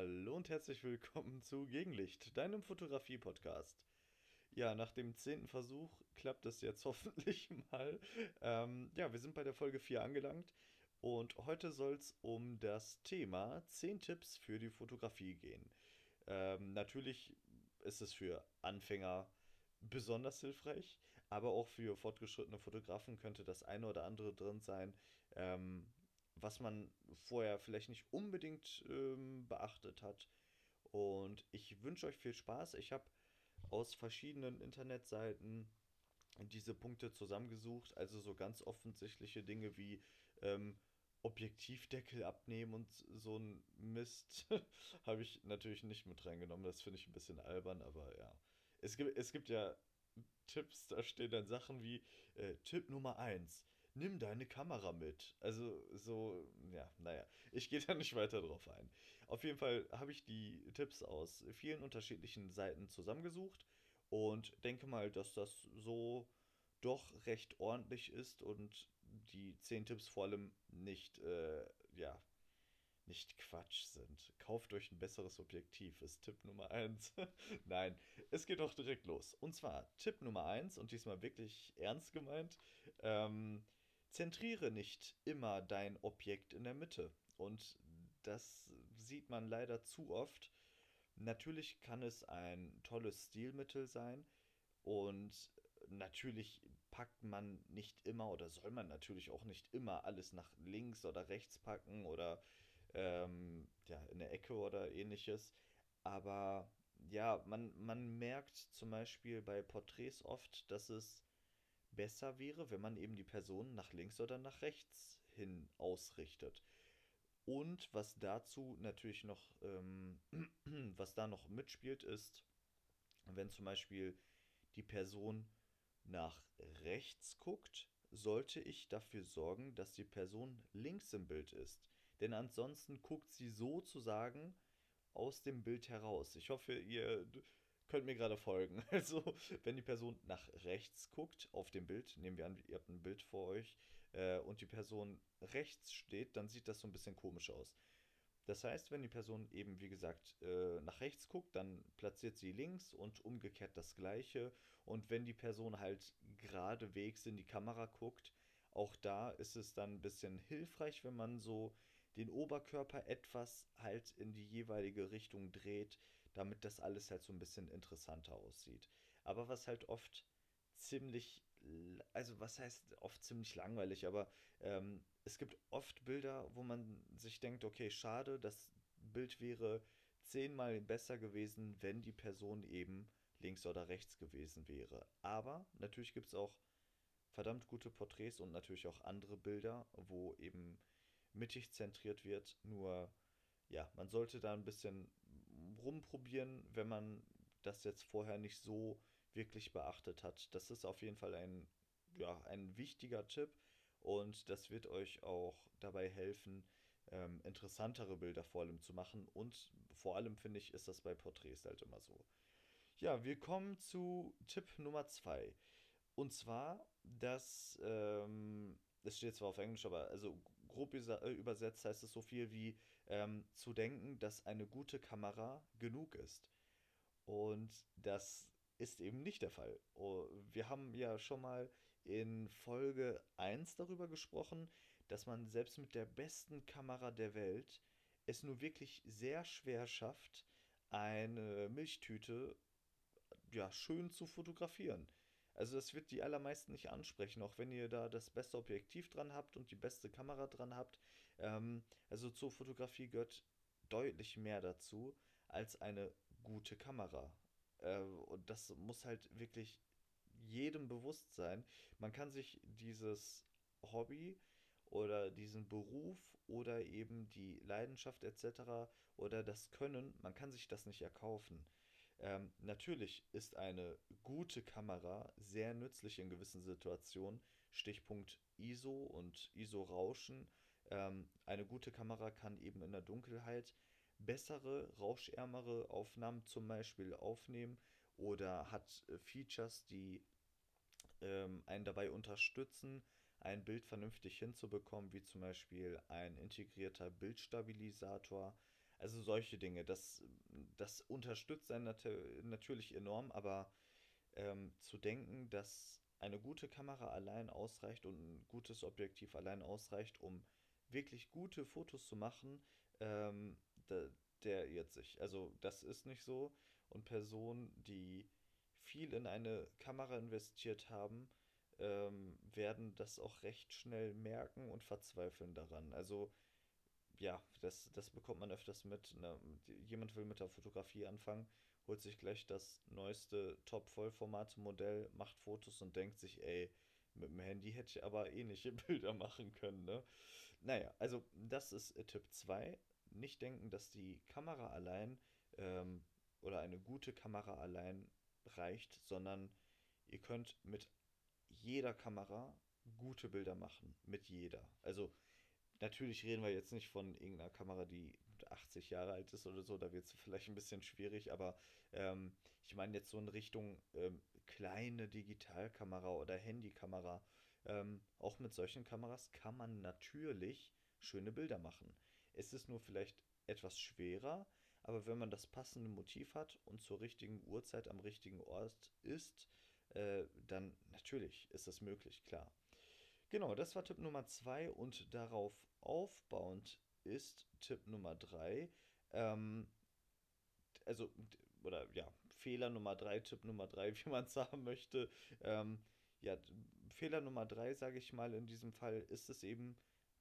Hallo und herzlich willkommen zu Gegenlicht, deinem Fotografie-Podcast. Ja, nach dem zehnten Versuch klappt es jetzt hoffentlich mal. Ähm, ja, wir sind bei der Folge 4 angelangt und heute soll es um das Thema 10 Tipps für die Fotografie gehen. Ähm, natürlich ist es für Anfänger besonders hilfreich, aber auch für fortgeschrittene Fotografen könnte das eine oder andere drin sein, ähm, was man vorher vielleicht nicht unbedingt ähm, beachtet hat. Und ich wünsche euch viel Spaß. Ich habe aus verschiedenen Internetseiten diese Punkte zusammengesucht. Also so ganz offensichtliche Dinge wie ähm, Objektivdeckel abnehmen und so ein Mist habe ich natürlich nicht mit reingenommen. Das finde ich ein bisschen albern, aber ja. Es gibt, es gibt ja Tipps, da stehen dann Sachen wie äh, Tipp Nummer 1 nimm deine Kamera mit. Also so, ja, naja, ich gehe da nicht weiter drauf ein. Auf jeden Fall habe ich die Tipps aus vielen unterschiedlichen Seiten zusammengesucht und denke mal, dass das so doch recht ordentlich ist und die 10 Tipps vor allem nicht, äh, ja, nicht Quatsch sind. Kauft euch ein besseres Objektiv, ist Tipp Nummer 1. Nein, es geht doch direkt los. Und zwar Tipp Nummer 1 und diesmal wirklich ernst gemeint. Ähm, zentriere nicht immer dein Objekt in der Mitte. Und das sieht man leider zu oft. Natürlich kann es ein tolles Stilmittel sein und natürlich packt man nicht immer oder soll man natürlich auch nicht immer alles nach links oder rechts packen oder ähm, ja, in der Ecke oder ähnliches. Aber ja, man, man merkt zum Beispiel bei Porträts oft, dass es besser wäre, wenn man eben die Person nach links oder nach rechts hin ausrichtet. Und was dazu natürlich noch, ähm, was da noch mitspielt, ist, wenn zum Beispiel die Person nach rechts guckt, sollte ich dafür sorgen, dass die Person links im Bild ist. Denn ansonsten guckt sie sozusagen aus dem Bild heraus. Ich hoffe, ihr könnt mir gerade folgen. Also, wenn die Person nach rechts guckt auf dem Bild, nehmen wir an, ihr habt ein Bild vor euch äh, und die Person rechts steht, dann sieht das so ein bisschen komisch aus. Das heißt, wenn die Person eben, wie gesagt, äh, nach rechts guckt, dann platziert sie links und umgekehrt das gleiche. Und wenn die Person halt geradewegs in die Kamera guckt, auch da ist es dann ein bisschen hilfreich, wenn man so den Oberkörper etwas halt in die jeweilige Richtung dreht, damit das alles halt so ein bisschen interessanter aussieht. Aber was halt oft ziemlich, also was heißt oft ziemlich langweilig, aber ähm, es gibt oft Bilder, wo man sich denkt, okay, schade, das Bild wäre zehnmal besser gewesen, wenn die Person eben links oder rechts gewesen wäre. Aber natürlich gibt es auch verdammt gute Porträts und natürlich auch andere Bilder, wo eben mittig zentriert wird. Nur, ja, man sollte da ein bisschen rumprobieren, wenn man das jetzt vorher nicht so wirklich beachtet hat. Das ist auf jeden Fall ein, ja, ein wichtiger Tipp und das wird euch auch dabei helfen, ähm, interessantere Bilder vor allem zu machen. Und vor allem finde ich, ist das bei Porträts halt immer so. Ja, wir kommen zu Tipp Nummer 2. Und zwar, dass ähm, es steht zwar auf Englisch, aber also grob äh, übersetzt heißt es so viel wie ähm, zu denken, dass eine gute Kamera genug ist. Und das ist eben nicht der Fall. Oh, wir haben ja schon mal in Folge 1 darüber gesprochen, dass man selbst mit der besten Kamera der Welt es nur wirklich sehr schwer schafft, eine Milchtüte ja, schön zu fotografieren. Also das wird die allermeisten nicht ansprechen, auch wenn ihr da das beste Objektiv dran habt und die beste Kamera dran habt. Ähm, also zur Fotografie gehört deutlich mehr dazu als eine gute Kamera. Äh, und das muss halt wirklich jedem bewusst sein. Man kann sich dieses Hobby oder diesen Beruf oder eben die Leidenschaft etc. oder das Können, man kann sich das nicht erkaufen. Ähm, natürlich ist eine gute Kamera sehr nützlich in gewissen Situationen. Stichpunkt ISO und ISO-Rauschen. Ähm, eine gute Kamera kann eben in der Dunkelheit bessere, rauschärmere Aufnahmen zum Beispiel aufnehmen oder hat äh, Features, die ähm, einen dabei unterstützen, ein Bild vernünftig hinzubekommen, wie zum Beispiel ein integrierter Bildstabilisator, Also solche Dinge, das, das unterstützt einen nat natürlich enorm, aber ähm, zu denken, dass eine gute Kamera allein ausreicht und ein gutes Objektiv allein ausreicht, um wirklich gute Fotos zu machen, ähm, der, der irrt sich. Also das ist nicht so. Und Personen, die viel in eine Kamera investiert haben, ähm, werden das auch recht schnell merken und verzweifeln daran. Also ja, das, das bekommt man öfters mit. Ne? Jemand will mit der Fotografie anfangen, holt sich gleich das neueste Top-Vollformat-Modell, macht Fotos und denkt sich, ey, mit dem Handy hätte ich aber ähnliche Bilder machen können, ne? Naja, also das ist äh, Tipp 2. Nicht denken, dass die Kamera allein ähm, oder eine gute Kamera allein reicht, sondern ihr könnt mit jeder Kamera gute Bilder machen. Mit jeder. Also natürlich reden wir jetzt nicht von irgendeiner Kamera, die 80 Jahre alt ist oder so, da wird es vielleicht ein bisschen schwierig, aber ähm, ich meine jetzt so in Richtung ähm, kleine Digitalkamera oder Handykamera. Ähm, auch mit solchen Kameras kann man natürlich schöne Bilder machen. Es ist nur vielleicht etwas schwerer, aber wenn man das passende Motiv hat und zur richtigen Uhrzeit am richtigen Ort ist, äh, dann natürlich ist das möglich, klar. Genau, das war Tipp Nummer 2 und darauf aufbauend ist Tipp Nummer 3. Ähm, also, oder ja, Fehler Nummer 3, Tipp Nummer 3, wie man es sagen möchte. Ähm, ja, Fehler Nummer 3, sage ich mal, in diesem Fall ist es eben,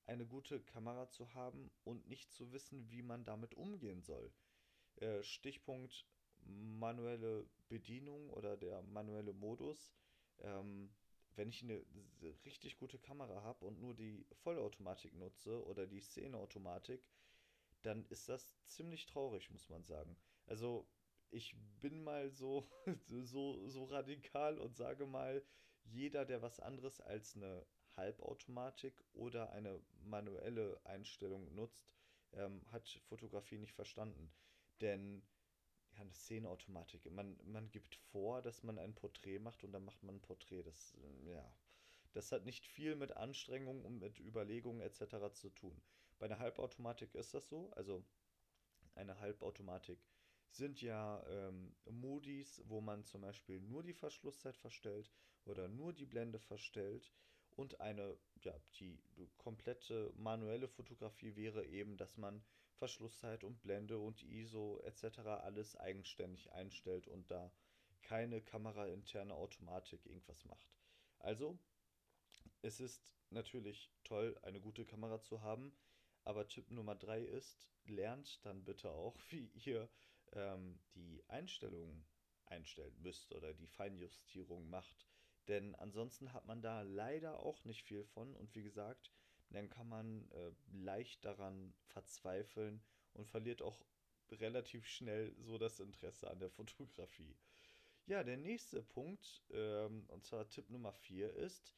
eine gute Kamera zu haben und nicht zu wissen, wie man damit umgehen soll. Äh, Stichpunkt manuelle Bedienung oder der manuelle Modus. Ähm, wenn ich eine richtig gute Kamera habe und nur die Vollautomatik nutze oder die Szeneautomatik, dann ist das ziemlich traurig, muss man sagen. Also ich bin mal so, so, so radikal und sage mal, jeder, der was anderes als eine Halbautomatik oder eine manuelle Einstellung nutzt, ähm, hat Fotografie nicht verstanden. Denn ja, eine Szenenautomatik, man, man gibt vor, dass man ein Porträt macht und dann macht man ein Porträt. Das, ja, das hat nicht viel mit Anstrengung und mit Überlegungen etc. zu tun. Bei einer Halbautomatik ist das so. Also eine Halbautomatik sind ja ähm, Modis, wo man zum Beispiel nur die Verschlusszeit verstellt oder nur die Blende verstellt. Und eine, ja, die komplette manuelle Fotografie wäre eben, dass man Verschlusszeit und Blende und ISO etc. alles eigenständig einstellt und da keine kamerainterne Automatik irgendwas macht. Also, es ist natürlich toll, eine gute Kamera zu haben, aber Tipp Nummer 3 ist, lernt dann bitte auch, wie ihr ähm, die Einstellungen einstellen müsst oder die Feinjustierung macht. Denn ansonsten hat man da leider auch nicht viel von und wie gesagt, dann kann man äh, leicht daran verzweifeln und verliert auch relativ schnell so das Interesse an der Fotografie. Ja, der nächste Punkt, ähm, und zwar Tipp Nummer 4 ist,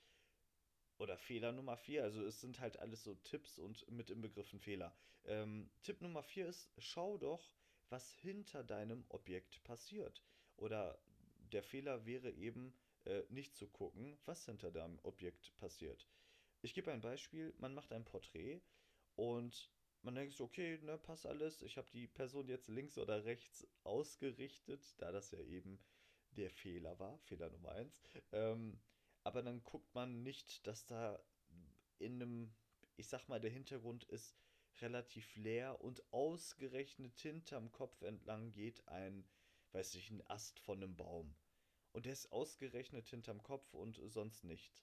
oder Fehler Nummer 4, also es sind halt alles so Tipps und mit im Begriffen Fehler. Ähm, Tipp Nummer 4 ist, schau doch, was hinter deinem Objekt passiert. Oder der Fehler wäre eben, äh, nicht zu gucken, was hinter deinem Objekt passiert. Ich gebe ein Beispiel, man macht ein Porträt und man denkt so, okay, ne, passt alles. Ich habe die Person jetzt links oder rechts ausgerichtet, da das ja eben der Fehler war, Fehler Nummer eins. Ähm, aber dann guckt man nicht, dass da in einem, ich sag mal, der Hintergrund ist relativ leer und ausgerechnet hinterm Kopf entlang geht ein, weiß ich, ein Ast von einem Baum. Und der ist ausgerechnet hinterm Kopf und sonst nicht.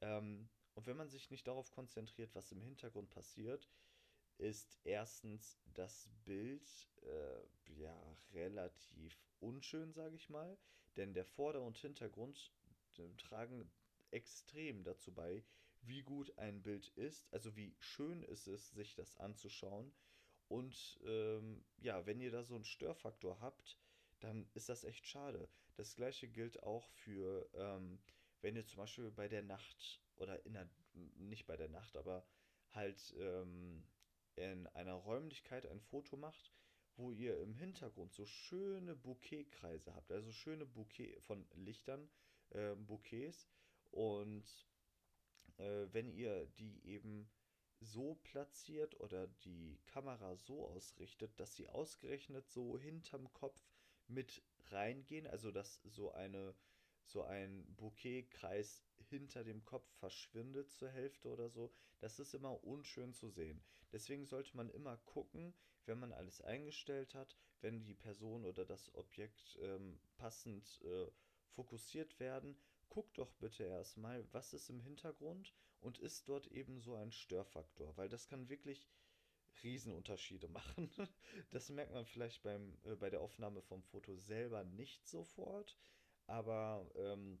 Ähm, und wenn man sich nicht darauf konzentriert, was im Hintergrund passiert, ist erstens das Bild äh, ja relativ unschön, sage ich mal, denn der Vorder- und Hintergrund äh, tragen extrem dazu bei, wie gut ein Bild ist, also wie schön ist es, sich das anzuschauen. Und ähm, ja, wenn ihr da so einen Störfaktor habt, dann ist das echt schade. Das gleiche gilt auch für, ähm, wenn ihr zum Beispiel bei der Nacht oder in der, nicht bei der Nacht, aber halt ähm, in einer Räumlichkeit ein Foto macht, wo ihr im Hintergrund so schöne Bouquetkreise habt, also schöne Bouquet von Lichtern, äh, Bouquets und äh, wenn ihr die eben so platziert oder die Kamera so ausrichtet, dass sie ausgerechnet so hinterm Kopf mit reingehen, also dass so eine so ein Bouquetkreis hinter dem Kopf verschwindet zur Hälfte oder so. Das ist immer unschön zu sehen. Deswegen sollte man immer gucken, wenn man alles eingestellt hat, wenn die Person oder das Objekt ähm, passend äh, fokussiert werden, guckt doch bitte erstmal, was ist im Hintergrund und ist dort eben so ein Störfaktor, weil das kann wirklich Riesenunterschiede machen. Das merkt man vielleicht beim, äh, bei der Aufnahme vom Foto selber nicht sofort, aber ähm,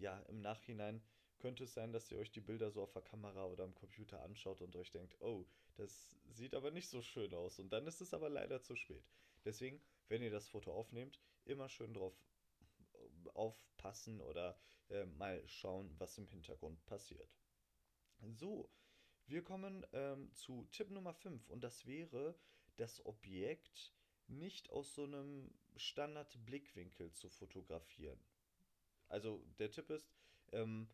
ja, im Nachhinein könnte es sein, dass ihr euch die Bilder so auf der Kamera oder am Computer anschaut und euch denkt, oh, das sieht aber nicht so schön aus. Und dann ist es aber leider zu spät. Deswegen, wenn ihr das Foto aufnehmt, immer schön drauf äh, aufpassen oder äh, mal schauen, was im Hintergrund passiert. So, wir kommen ähm, zu Tipp Nummer 5 und das wäre, das Objekt nicht aus so einem Standard-Blickwinkel zu fotografieren. Also der Tipp ist, ähm,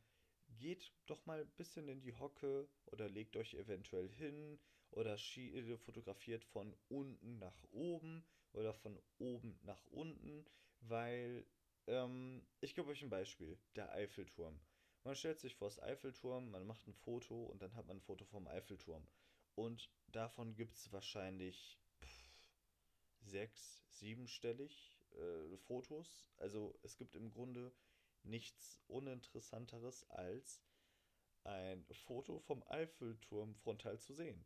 geht doch mal ein bisschen in die Hocke oder legt euch eventuell hin oder äh, fotografiert von unten nach oben oder von oben nach unten, weil ähm, ich gebe euch ein Beispiel, der Eiffelturm. Man stellt sich vor das Eiffelturm, man macht ein Foto und dann hat man ein Foto vom Eiffelturm. Und davon gibt es wahrscheinlich pff, sechs, siebenstellig äh, Fotos. Also es gibt im Grunde nichts Uninteressanteres als ein Foto vom Eiffelturm frontal zu sehen.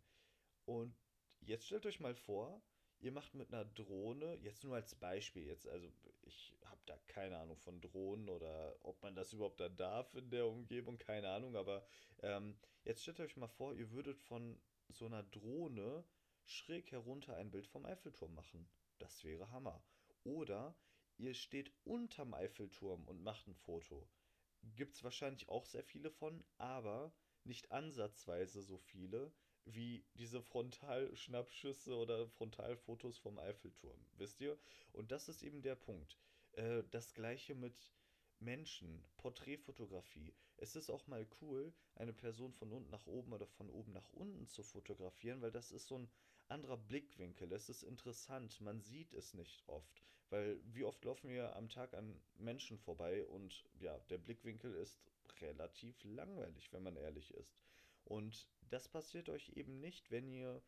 Und jetzt stellt euch mal vor, ihr macht mit einer Drohne, jetzt nur als Beispiel, jetzt, also ich habe da keine Ahnung von Drohnen oder ob man das überhaupt da darf in der Umgebung, keine Ahnung, aber ähm, jetzt stellt euch mal vor, ihr würdet von so einer Drohne schräg herunter ein Bild vom Eiffelturm machen. Das wäre Hammer. Oder ihr steht unterm Eiffelturm und macht ein Foto. Gibt es wahrscheinlich auch sehr viele von, aber nicht ansatzweise so viele wie diese Frontalschnappschüsse oder Frontalfotos vom Eiffelturm, wisst ihr? Und das ist eben der Punkt. Äh, das gleiche mit Menschen, Porträtfotografie. Es ist auch mal cool, eine Person von unten nach oben oder von oben nach unten zu fotografieren, weil das ist so ein anderer Blickwinkel. Es ist interessant, man sieht es nicht oft. Weil wie oft laufen wir am Tag an Menschen vorbei und ja, der Blickwinkel ist relativ langweilig, wenn man ehrlich ist. Und das passiert euch eben nicht, wenn ihr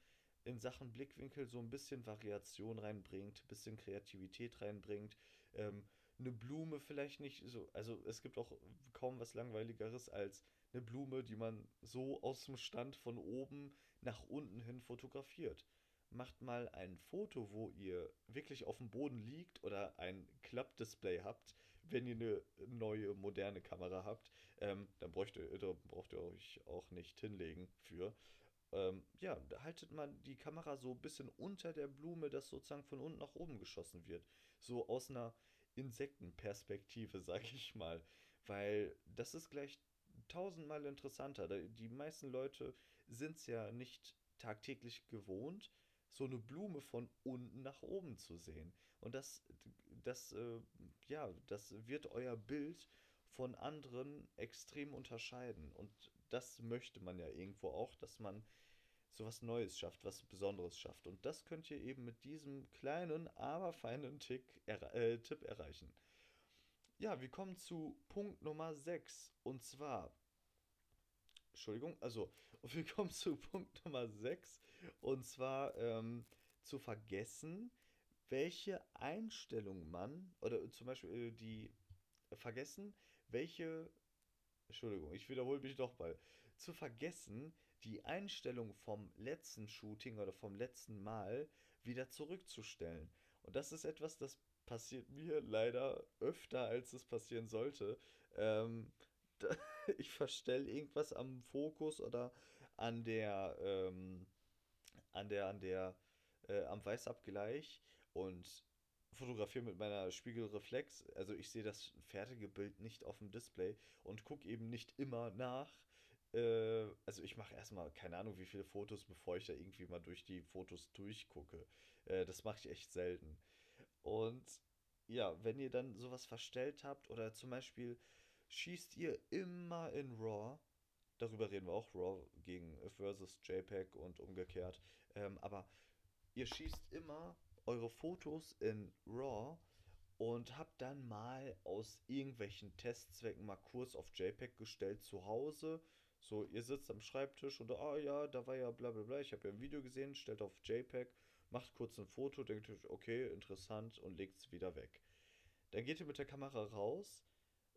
in Sachen Blickwinkel so ein bisschen Variation reinbringt, ein bisschen Kreativität reinbringt. Ähm, eine Blume vielleicht nicht so, also es gibt auch kaum was langweiligeres als eine Blume, die man so aus dem Stand von oben nach unten hin fotografiert. Macht mal ein Foto, wo ihr wirklich auf dem Boden liegt oder ein Klappdisplay habt, wenn ihr eine neue, moderne Kamera habt. Ähm, dann braucht ihr, da braucht ihr euch auch nicht hinlegen für. Ähm, ja, haltet mal die Kamera so ein bisschen unter der Blume, dass sozusagen von unten nach oben geschossen wird. So aus einer Insektenperspektive, sag ich mal. Weil das ist gleich tausendmal interessanter. Die meisten Leute sind es ja nicht tagtäglich gewohnt, so eine Blume von unten nach oben zu sehen. Und das, das, äh, ja, das wird euer Bild von anderen extrem unterscheiden. Und das möchte man ja irgendwo auch, dass man so was Neues schafft, was Besonderes schafft. Und das könnt ihr eben mit diesem kleinen, aber feinen Tick, äh, Tipp erreichen. Ja, wir kommen zu Punkt Nummer 6. Und zwar, Entschuldigung, also, wir kommen zu Punkt Nummer 6. Und zwar ähm, zu vergessen, welche Einstellung man, oder zum Beispiel äh, die, vergessen, welche, Entschuldigung, ich wiederhole mich doch mal, zu vergessen, die Einstellung vom letzten Shooting oder vom letzten Mal wieder zurückzustellen. Und das ist etwas, das passiert mir leider öfter, als es passieren sollte. Ähm, ich verstelle irgendwas am Fokus oder an der, ähm, an der, an der, äh, am Weißabgleich und fotografiere mit meiner Spiegelreflex. Also ich sehe das fertige Bild nicht auf dem Display und gucke eben nicht immer nach, äh, also ich mache erstmal keine Ahnung, wie viele Fotos, bevor ich da irgendwie mal durch die Fotos durchgucke. Äh, das mache ich echt selten. Und ja, wenn ihr dann sowas verstellt habt oder zum Beispiel schießt ihr immer in RAW, darüber reden wir auch, RAW gegen versus JPEG und umgekehrt. Ähm, aber ihr schießt immer eure Fotos in RAW und habt dann mal aus irgendwelchen Testzwecken mal Kurs auf JPEG gestellt zu Hause. So, ihr sitzt am Schreibtisch und, ah oh ja, da war ja bla bla bla, ich habe ja ein Video gesehen, stellt auf JPEG, macht kurz ein Foto, denkt euch, okay, interessant und legt es wieder weg. Dann geht ihr mit der Kamera raus,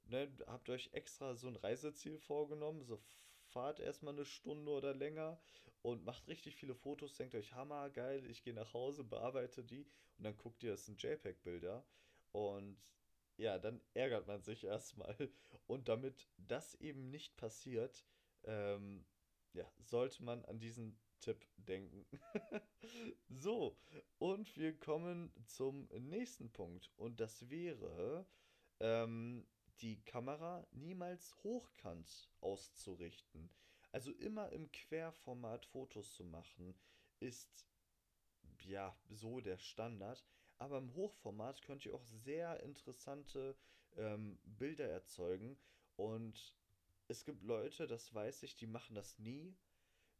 ne, habt euch extra so ein Reiseziel vorgenommen, so fahrt erstmal eine Stunde oder länger und macht richtig viele Fotos, denkt euch, hammer, geil, ich gehe nach Hause, bearbeite die und dann guckt ihr, es sind JPEG-Bilder und ja, dann ärgert man sich erstmal. Und damit das eben nicht passiert, ähm, ja, sollte man an diesen Tipp denken. so, und wir kommen zum nächsten Punkt. Und das wäre, ähm, die Kamera niemals hochkant auszurichten. Also immer im Querformat Fotos zu machen, ist ja so der Standard. Aber im Hochformat könnt ihr auch sehr interessante ähm, Bilder erzeugen. Und es gibt Leute, das weiß ich, die machen das nie.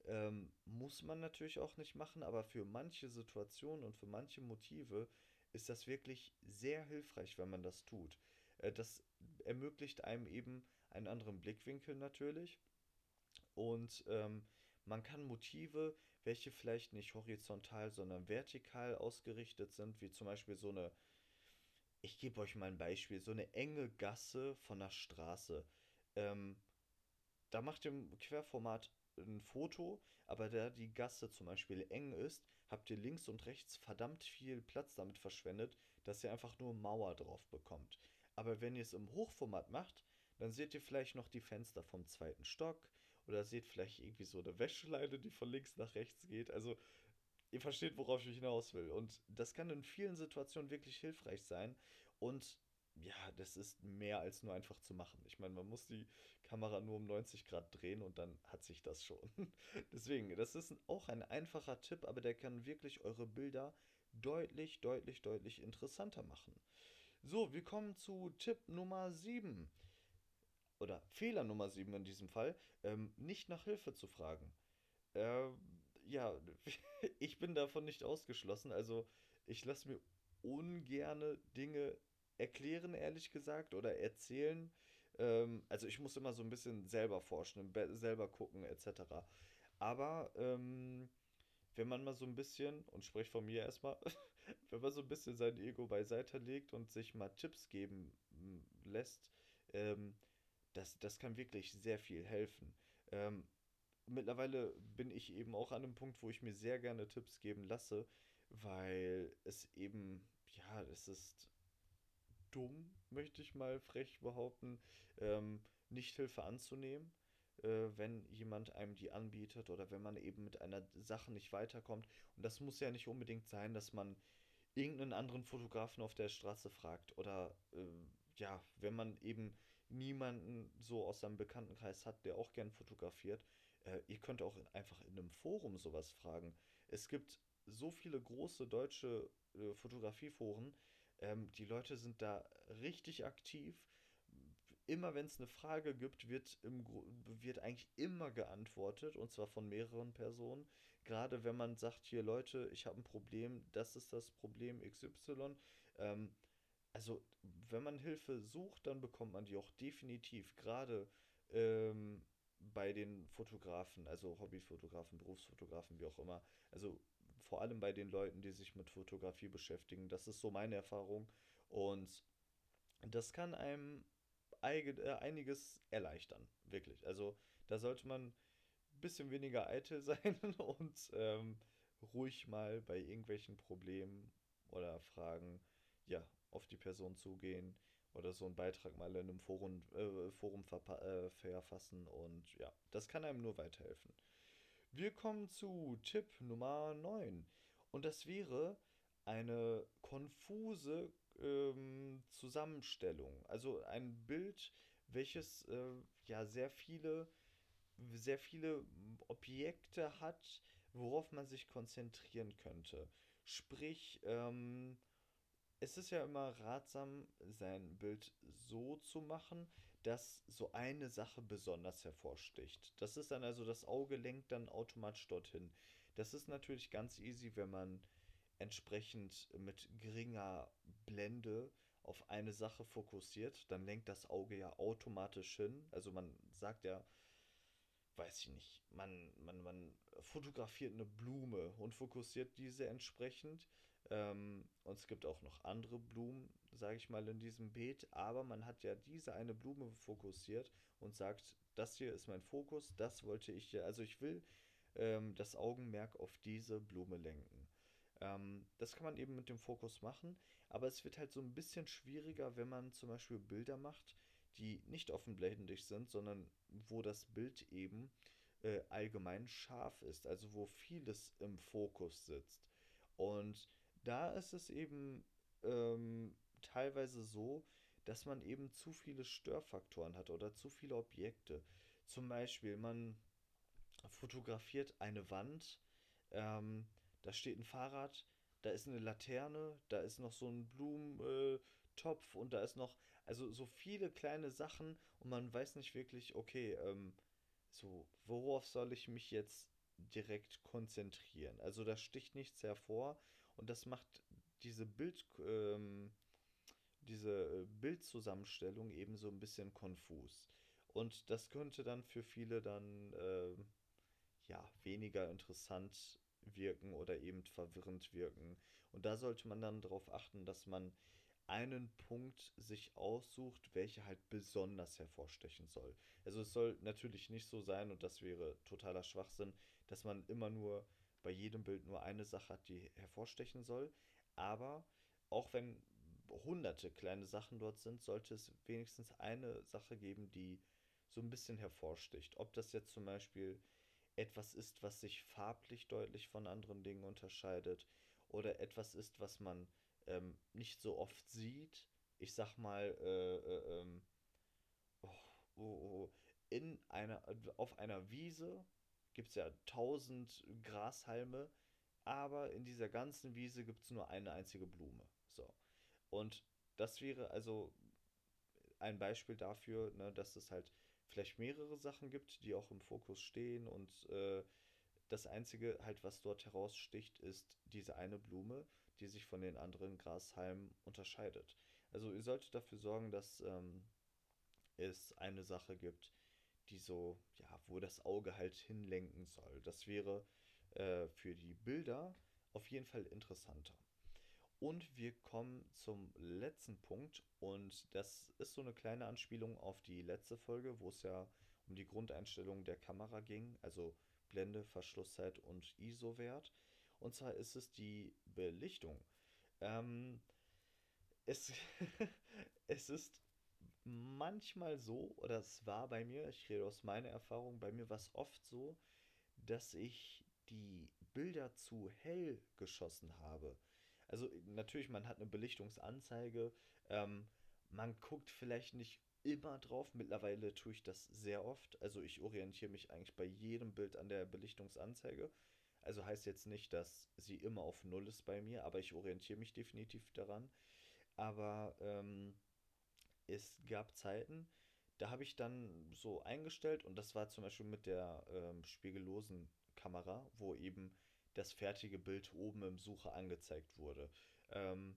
Ähm, muss man natürlich auch nicht machen, aber für manche Situationen und für manche Motive ist das wirklich sehr hilfreich, wenn man das tut. Äh, das ermöglicht einem eben einen anderen Blickwinkel natürlich. Und ähm, man kann Motive, welche vielleicht nicht horizontal, sondern vertikal ausgerichtet sind, wie zum Beispiel so eine, ich gebe euch mal ein Beispiel, so eine enge Gasse von der Straße. Ähm, da macht ihr im Querformat ein Foto, aber da die Gasse zum Beispiel eng ist, habt ihr links und rechts verdammt viel Platz damit verschwendet, dass ihr einfach nur Mauer drauf bekommt. Aber wenn ihr es im Hochformat macht, dann seht ihr vielleicht noch die Fenster vom zweiten Stock oder seht vielleicht irgendwie so eine Wäscheleine, die von links nach rechts geht. Also ihr versteht, worauf ich hinaus will. Und das kann in vielen Situationen wirklich hilfreich sein. Und ja, das ist mehr als nur einfach zu machen. Ich meine, man muss die Kamera nur um 90 Grad drehen und dann hat sich das schon. Deswegen, das ist auch ein einfacher Tipp, aber der kann wirklich eure Bilder deutlich, deutlich, deutlich interessanter machen. So, wir kommen zu Tipp Nummer 7. Oder Fehler Nummer 7 in diesem Fall. Ähm, nicht nach Hilfe zu fragen. Äh, ja, ich bin davon nicht ausgeschlossen. Also, ich lasse mir ungerne Dinge erklären, ehrlich gesagt, oder erzählen. Ähm, also ich muss immer so ein bisschen selber forschen, selber gucken, etc. Aber ähm, wenn man mal so ein bisschen, und sprich von mir erstmal, wenn man so ein bisschen sein Ego beiseite legt und sich mal Tipps geben lässt, ähm, das, das kann wirklich sehr viel helfen. Ähm, mittlerweile bin ich eben auch an einem Punkt, wo ich mir sehr gerne Tipps geben lasse, weil es eben, ja, es ist dumm, möchte ich mal frech behaupten, ähm, nicht anzunehmen, äh, wenn jemand einem die anbietet oder wenn man eben mit einer Sache nicht weiterkommt. Und das muss ja nicht unbedingt sein, dass man irgendeinen anderen Fotografen auf der Straße fragt oder äh, ja, wenn man eben niemanden so aus seinem Bekanntenkreis hat, der auch gern fotografiert, äh, ihr könnt auch einfach in einem Forum sowas fragen. Es gibt so viele große deutsche äh, Fotografieforen, ähm, die Leute sind da richtig aktiv. Immer wenn es eine Frage gibt, wird, im, wird eigentlich immer geantwortet und zwar von mehreren Personen. Gerade wenn man sagt, hier Leute, ich habe ein Problem, das ist das Problem XY. Ähm, also wenn man Hilfe sucht, dann bekommt man die auch definitiv. Gerade ähm, bei den Fotografen, also Hobbyfotografen, Berufsfotografen, wie auch immer. Also vor allem bei den Leuten, die sich mit Fotografie beschäftigen. Das ist so meine Erfahrung. Und das kann einem äh, einiges erleichtern, wirklich. Also da sollte man ein bisschen weniger eitel sein und ähm, ruhig mal bei irgendwelchen Problemen oder Fragen ja, auf die Person zugehen oder so einen Beitrag mal in einem Forum, äh, Forum äh, verfassen und ja, das kann einem nur weiterhelfen. Wir kommen zu Tipp Nummer 9. Und das wäre eine konfuse ähm, Zusammenstellung. Also ein Bild, welches äh, ja sehr viele, sehr viele Objekte hat, worauf man sich konzentrieren könnte. Sprich, ähm, es ist ja immer ratsam, sein Bild so zu machen, dass so eine Sache besonders hervorsticht. Das ist dann also, das Auge lenkt dann automatisch dorthin. Das ist natürlich ganz easy, wenn man entsprechend mit geringer Blende auf eine Sache fokussiert, dann lenkt das Auge ja automatisch hin. Also man sagt ja, weiß ich nicht, man, man, man fotografiert eine Blume und fokussiert diese entsprechend. Ähm, und es gibt auch noch andere Blumen, sage ich mal, in diesem Beet, aber man hat ja diese eine Blume fokussiert und sagt, das hier ist mein Fokus, das wollte ich hier, also ich will ähm, das Augenmerk auf diese Blume lenken. Ähm, das kann man eben mit dem Fokus machen, aber es wird halt so ein bisschen schwieriger, wenn man zum Beispiel Bilder macht, die nicht offenblendig sind, sondern wo das Bild eben äh, allgemein scharf ist, also wo vieles im Fokus sitzt. Und da ist es eben ähm, teilweise so, dass man eben zu viele Störfaktoren hat oder zu viele Objekte. Zum Beispiel, man fotografiert eine Wand, ähm, da steht ein Fahrrad, da ist eine Laterne, da ist noch so ein Blumentopf und da ist noch, also so viele kleine Sachen und man weiß nicht wirklich, okay, ähm, so, worauf soll ich mich jetzt direkt konzentrieren? Also da sticht nichts hervor und das macht diese Bild, ähm, diese äh, Bildzusammenstellung eben so ein bisschen konfus. Und das könnte dann für viele dann äh, ja weniger interessant wirken oder eben verwirrend wirken. Und da sollte man dann darauf achten, dass man einen Punkt sich aussucht, welcher halt besonders hervorstechen soll. Also es soll natürlich nicht so sein, und das wäre totaler Schwachsinn, dass man immer nur bei jedem Bild nur eine Sache hat, die hervorstechen soll. Aber auch wenn hunderte kleine Sachen dort sind, sollte es wenigstens eine Sache geben, die so ein bisschen hervorsticht. Ob das jetzt zum Beispiel etwas ist, was sich farblich deutlich von anderen Dingen unterscheidet oder etwas ist, was man ähm, nicht so oft sieht. Ich sag mal, äh, äh, ähm, oh, oh, oh, in einer, auf einer Wiese gibt es ja tausend Grashalme, aber in dieser ganzen Wiese gibt es nur eine einzige Blume. So. Und das wäre also ein Beispiel dafür, ne, dass es halt vielleicht mehrere Sachen gibt, die auch im Fokus stehen und äh, das Einzige halt, was dort heraussticht, ist diese eine Blume, die sich von den anderen Grashalmen unterscheidet. Also ihr solltet dafür sorgen, dass ähm, es eine Sache gibt, die so, ja, wo das Auge halt hinlenken soll. Das wäre äh, für die Bilder auf jeden Fall interessanter. Und wir kommen zum letzten Punkt und das ist so eine kleine Anspielung auf die letzte Folge, wo es ja um die Grundeinstellung der Kamera ging, also Blende, Verschlusszeit und ISO-Wert. Und zwar ist es die Belichtung. Ähm, es, es ist manchmal so, oder es war bei mir, ich rede aus meiner Erfahrung, bei mir war es oft so, dass ich die Bilder zu hell geschossen habe. Also natürlich, man hat eine Belichtungsanzeige. Ähm, man guckt vielleicht nicht immer drauf. Mittlerweile tue ich das sehr oft. Also ich orientiere mich eigentlich bei jedem Bild an der Belichtungsanzeige. Also heißt jetzt nicht, dass sie immer auf Null ist bei mir, aber ich orientiere mich definitiv daran. Aber ähm, es gab Zeiten, da habe ich dann so eingestellt und das war zum Beispiel mit der ähm, spiegellosen Kamera, wo eben das fertige Bild oben im Sucher angezeigt wurde. Ähm,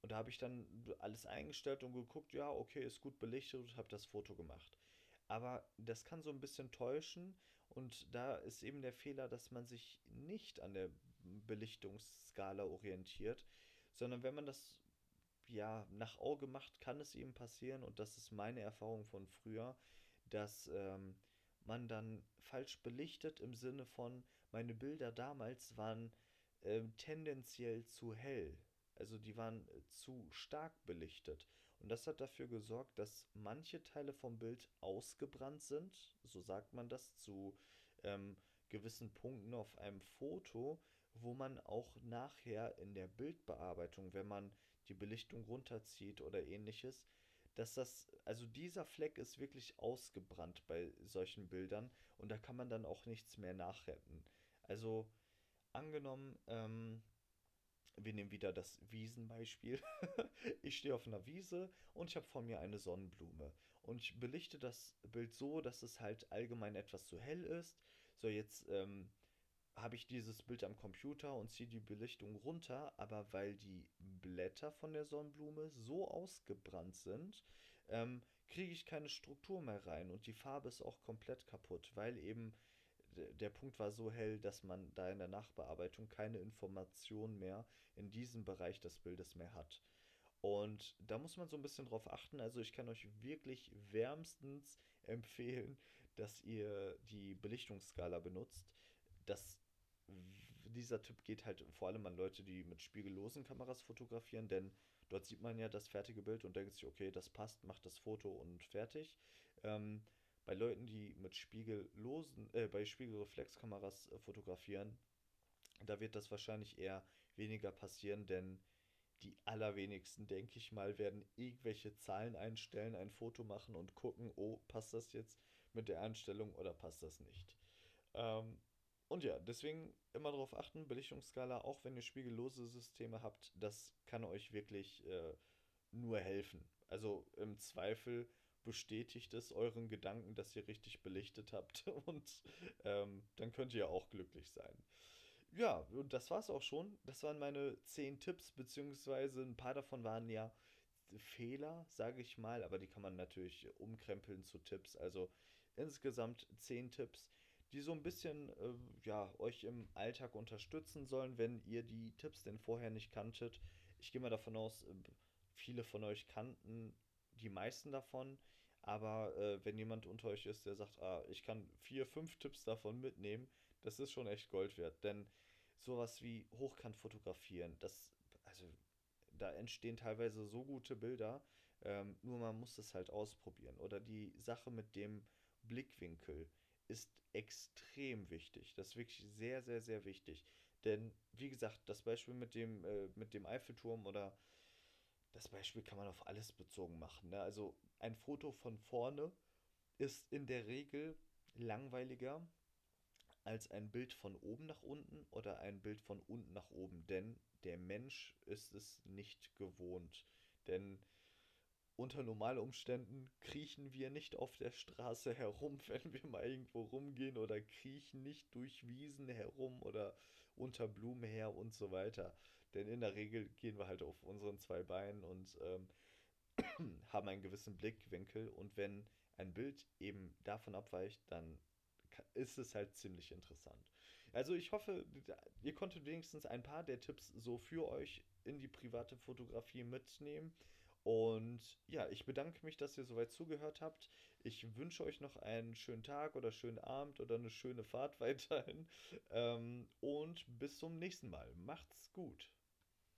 und da habe ich dann alles eingestellt und geguckt, ja, okay, ist gut belichtet und habe das Foto gemacht. Aber das kann so ein bisschen täuschen und da ist eben der Fehler, dass man sich nicht an der Belichtungsskala orientiert, sondern wenn man das ja nach Auge macht, kann es eben passieren und das ist meine Erfahrung von früher, dass ähm, man dann falsch belichtet im Sinne von, meine Bilder damals waren äh, tendenziell zu hell. Also die waren äh, zu stark belichtet. Und das hat dafür gesorgt, dass manche Teile vom Bild ausgebrannt sind, so sagt man das, zu ähm, gewissen Punkten auf einem Foto, wo man auch nachher in der Bildbearbeitung, wenn man die Belichtung runterzieht oder ähnliches, dass das, also dieser Fleck ist wirklich ausgebrannt bei solchen Bildern und da kann man dann auch nichts mehr nachretten. Also angenommen, ähm, wir nehmen wieder das Wiesenbeispiel. ich stehe auf einer Wiese und ich habe vor mir eine Sonnenblume. und ich belichte das Bild so, dass es halt allgemein etwas zu hell ist. So, jetzt ähm, habe ich dieses Bild am Computer und ziehe die Belichtung runter, aber weil die Blätter von der Sonnenblume so ausgebrannt sind, ähm, kriege ich keine Struktur mehr rein und die Farbe ist auch komplett kaputt, weil eben der Punkt war so hell, dass man da in der Nachbearbeitung keine Information mehr in diesem Bereich des Bildes mehr hat. Und da muss man so ein bisschen drauf achten. Also ich kann euch wirklich wärmstens empfehlen, dass ihr die Belichtungsskala benutzt. Das, dieser Tipp geht halt vor allem an Leute, die mit spiegellosen Kameras fotografieren, denn dort sieht man ja das fertige Bild und denkt sich, okay, das passt, macht das Foto und fertig. Ähm, bei Leuten, die mit spiegellosen, äh, bei Spiegelreflexkameras äh, fotografieren, da wird das wahrscheinlich eher weniger passieren, denn die allerwenigsten, denke ich mal, werden irgendwelche Zahlen einstellen, ein Foto machen und gucken, oh, passt das jetzt mit der Einstellung oder passt das nicht. Ähm, und ja, deswegen immer darauf achten, Belichtungsskala, auch wenn ihr spiegellose Systeme habt, das kann euch wirklich äh, nur helfen. Also im Zweifel bestätigt es euren Gedanken, dass ihr richtig belichtet habt und ähm, dann könnt ihr auch glücklich sein. Ja, und das war's auch schon. Das waren meine 10 Tipps, beziehungsweise ein paar davon waren ja Fehler, sage ich mal, aber die kann man natürlich umkrempeln zu Tipps. Also insgesamt 10 Tipps, die so ein bisschen äh, ja, euch im Alltag unterstützen sollen, wenn ihr die Tipps denn vorher nicht kanntet. Ich gehe mal davon aus, äh, viele von euch kannten die meisten davon. Aber äh, wenn jemand unter euch ist, der sagt, ah, ich kann vier, fünf Tipps davon mitnehmen, das ist schon echt Gold wert. Denn sowas wie Hochkant fotografieren, das, also da entstehen teilweise so gute Bilder, ähm, nur man muss es halt ausprobieren. Oder die Sache mit dem Blickwinkel ist extrem wichtig. Das ist wirklich sehr, sehr, sehr wichtig. Denn, wie gesagt, das Beispiel mit dem, äh, mit dem Eiffelturm oder das Beispiel kann man auf alles bezogen machen. Ne? Also ein Foto von vorne ist in der Regel langweiliger als ein Bild von oben nach unten oder ein Bild von unten nach oben, denn der Mensch ist es nicht gewohnt. Denn unter Normalumständen kriechen wir nicht auf der Straße herum, wenn wir mal irgendwo rumgehen oder kriechen nicht durch Wiesen herum oder unter Blumen her und so weiter. Denn in der Regel gehen wir halt auf unseren zwei Beinen und ähm, haben einen gewissen Blickwinkel und wenn ein Bild eben davon abweicht, dann ist es halt ziemlich interessant. Also ich hoffe, ihr konntet wenigstens ein paar der Tipps so für euch in die private Fotografie mitnehmen. Und ja, ich bedanke mich, dass ihr soweit zugehört habt. Ich wünsche euch noch einen schönen Tag oder schönen Abend oder eine schöne Fahrt weiterhin. Ähm, und bis zum nächsten Mal. Macht's gut.